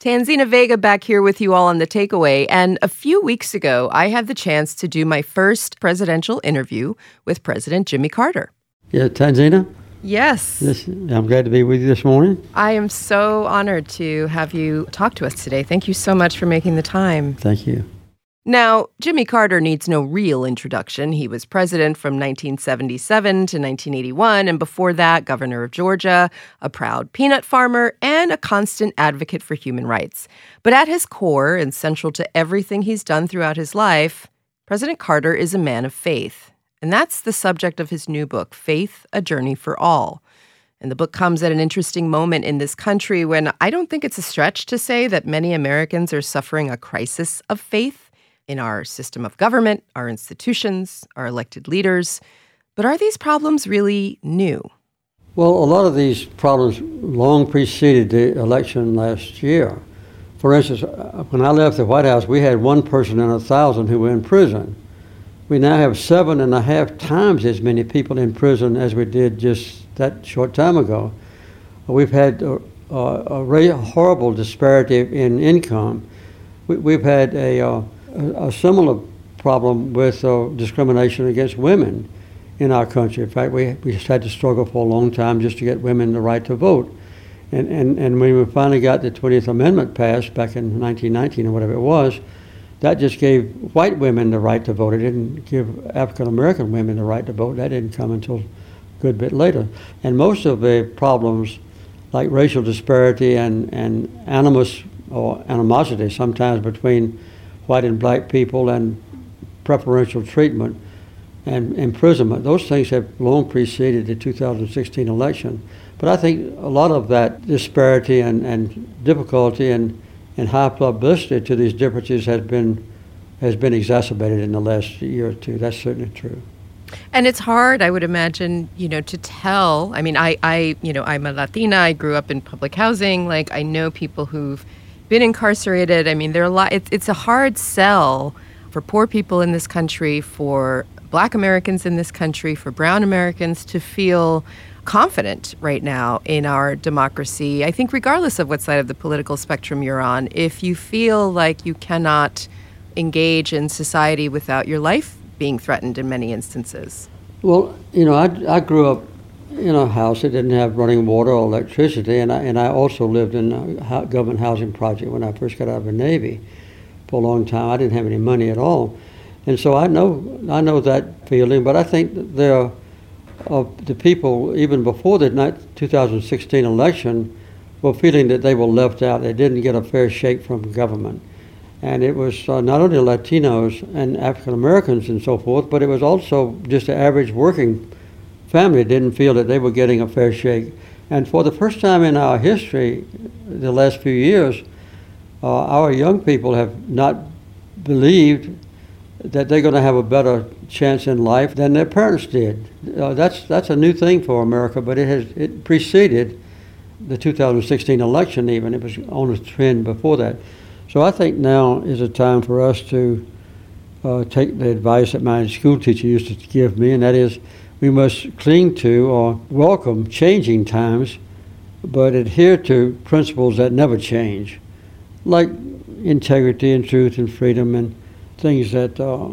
Tanzina Vega back here with you all on the takeaway. And a few weeks ago, I had the chance to do my first presidential interview with President Jimmy Carter. Yeah, Tanzina? Yes. This, I'm glad to be with you this morning. I am so honored to have you talk to us today. Thank you so much for making the time. Thank you. Now, Jimmy Carter needs no real introduction. He was president from 1977 to 1981, and before that, governor of Georgia, a proud peanut farmer, and a constant advocate for human rights. But at his core, and central to everything he's done throughout his life, President Carter is a man of faith. And that's the subject of his new book, Faith A Journey for All. And the book comes at an interesting moment in this country when I don't think it's a stretch to say that many Americans are suffering a crisis of faith in our system of government, our institutions, our elected leaders. But are these problems really new? Well, a lot of these problems long preceded the election last year. For instance, uh, when I left the White House, we had one person in a thousand who were in prison. We now have seven and a half times as many people in prison as we did just that short time ago. We've had a, a, a horrible disparity in income. We, have had a uh, a, similar problem with uh, discrimination against women in our country. In fact, we, we just had to struggle for a long time just to get women the right to vote. And, and, and when we finally got the 20th Amendment passed back in 1919 or whatever it was, that just gave white women the right to vote. It didn't give African American women the right to vote. That didn't come until a good bit later. And most of the problems, like racial disparity and, and animus or animosity sometimes between white and black people and preferential treatment and imprisonment. Those things have long preceded the 2016 election. But I think a lot of that disparity and, and difficulty and, and high publicity to these differences has been has been exacerbated in the last year or two. That's certainly true. And it's hard, I would imagine, you know, to tell. I mean, I, I, you know, I'm a Latina. I grew up in public housing. Like, I know people who've been incarcerated. I mean, there are a lot. It's, it's a hard sell for poor people in this country, for Black Americans in this country, for Brown Americans to feel confident right now in our democracy. I think, regardless of what side of the political spectrum you're on, if you feel like you cannot engage in society without your life being threatened in many instances. Well, you know, I, I grew up in a house that didn't have running water or electricity, and I, and I also lived in a government housing project when I first got out of the Navy for a long time. I didn't have any money at all, and so I know I know that feeling. But I think there are the people even before the 2016 election were feeling that they were left out. They didn't get a fair shake from government. And it was uh, not only Latinos and African Americans and so forth, but it was also just the average working family didn't feel that they were getting a fair shake. And for the first time in our history, the last few years, uh, our young people have not believed that they're going to have a better chance in life than their parents did. Uh, that's that's a new thing for America, but it has it preceded the 2016 election. Even it was on a trend before that. So I think now is a time for us to uh, take the advice that my school teacher used to give me, and that is we must cling to or welcome changing times, but adhere to principles that never change, like integrity and truth and freedom and things that uh,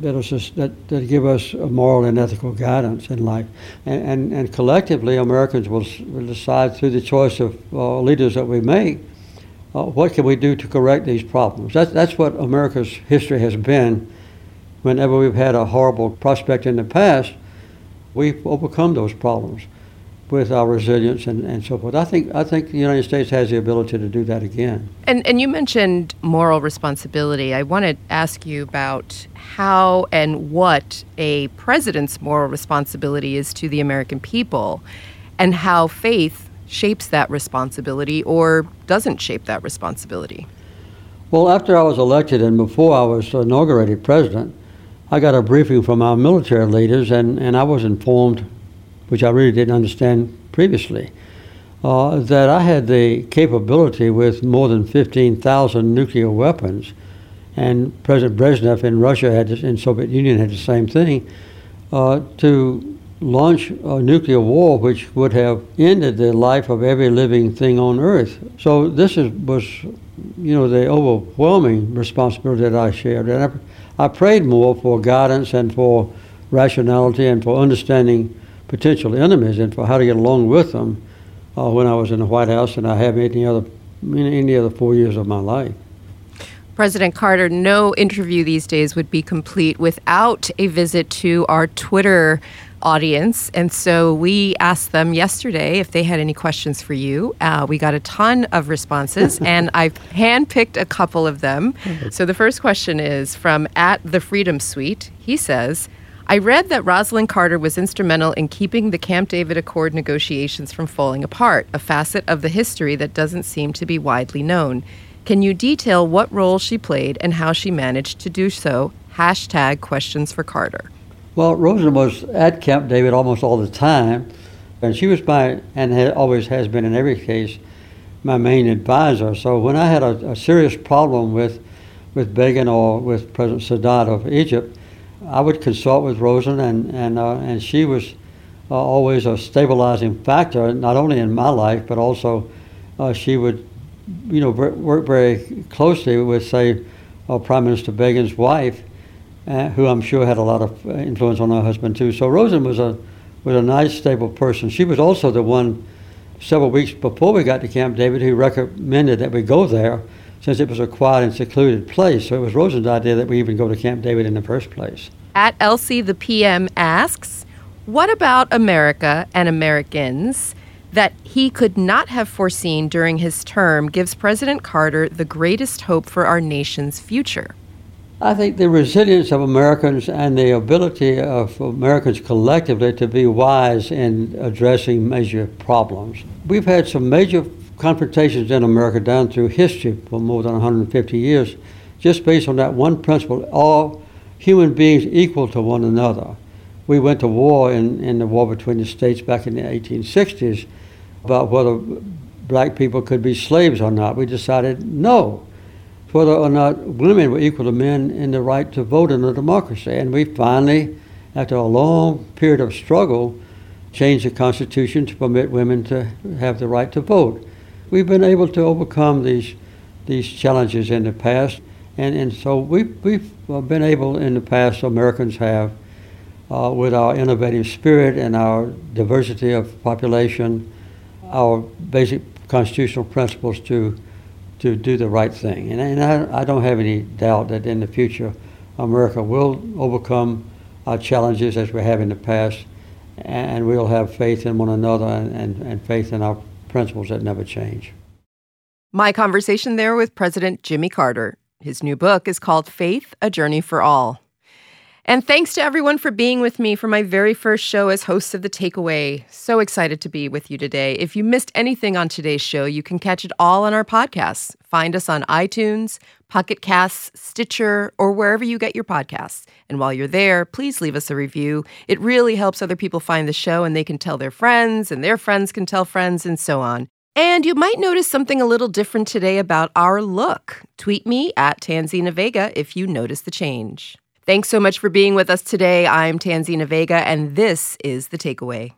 that, are, that, that give us a moral and ethical guidance in life. And, and, and collectively, Americans will, will decide through the choice of uh, leaders that we make uh, what can we do to correct these problems. That's, that's what America's history has been. Whenever we've had a horrible prospect in the past, we've overcome those problems with our resilience and, and so forth. I think I think the United States has the ability to do that again. And and you mentioned moral responsibility. I want to ask you about how and what a president's moral responsibility is to the American people and how faith shapes that responsibility or doesn't shape that responsibility. Well, after I was elected and before I was inaugurated president, I got a briefing from our military leaders, and, and I was informed, which I really didn't understand previously, uh, that I had the capability with more than 15,000 nuclear weapons. And President Brezhnev in Russia had, this, in Soviet Union had the same thing, uh, to launch a nuclear war which would have ended the life of every living thing on earth. So this is, was, you know, the overwhelming responsibility that I shared. And I, I prayed more for guidance and for rationality and for understanding potential enemies and for how to get along with them uh, when I was in the White House and I have any other any other four years of my life. President Carter, no interview these days would be complete without a visit to our Twitter audience. And so we asked them yesterday if they had any questions for you. Uh, we got a ton of responses, and I've handpicked a couple of them. So the first question is from at the Freedom Suite. He says, I read that Rosalynn Carter was instrumental in keeping the Camp David Accord negotiations from falling apart, a facet of the history that doesn't seem to be widely known. Can you detail what role she played and how she managed to do so? Hashtag questions for Carter. Well, Rosa was at Camp David almost all the time, and she was my, and had, always has been in every case, my main advisor. So when I had a, a serious problem with, with Begin or with President Sadat of Egypt, I would consult with Rosa, and, and, uh, and she was uh, always a stabilizing factor, not only in my life, but also uh, she would you know, worked very closely with, say, uh, Prime Minister Begin's wife, uh, who I'm sure had a lot of uh, influence on her husband too. So Rosalynn was a was a nice, stable person. She was also the one several weeks before we got to Camp David who recommended that we go there, since it was a quiet and secluded place. So it was Rosalynn's idea that we even go to Camp David in the first place. At Elsie, the PM asks, "What about America and Americans?" that he could not have foreseen during his term gives President Carter the greatest hope for our nation's future. I think the resilience of Americans and the ability of Americans collectively to be wise in addressing major problems. We've had some major confrontations in America down through history for more than 150 years, just based on that one principle all human beings equal to one another. We went to war in, in the war between the states back in the 1860s about whether black people could be slaves or not. We decided no, whether or not women were equal to men in the right to vote in a democracy. And we finally, after a long period of struggle, changed the Constitution to permit women to have the right to vote. We've been able to overcome these, these challenges in the past. And, and so we've, we've been able in the past, Americans have, uh, with our innovative spirit and our diversity of population, our basic constitutional principles to to do the right thing. And, and I, I, don't have any doubt that in the future, America will overcome our challenges as we have in the past, and we'll have faith in one another and, and, and faith in our principles that never change. My conversation there with President Jimmy Carter. His new book is called Faith A Journey for All. And thanks to everyone for being with me for my very first show as host of The Takeaway. So excited to be with you today. If you missed anything on today's show, you can catch it all on our podcasts. Find us on iTunes, Pocket Casts, Stitcher, or wherever you get your podcasts. And while you're there, please leave us a review. It really helps other people find the show and they can tell their friends, and their friends can tell friends, and so on. And you might notice something a little different today about our look. Tweet me at Tanzina Vega if you notice the change. Thanks so much for being with us today. I'm Tanzina Vega, and this is The Takeaway.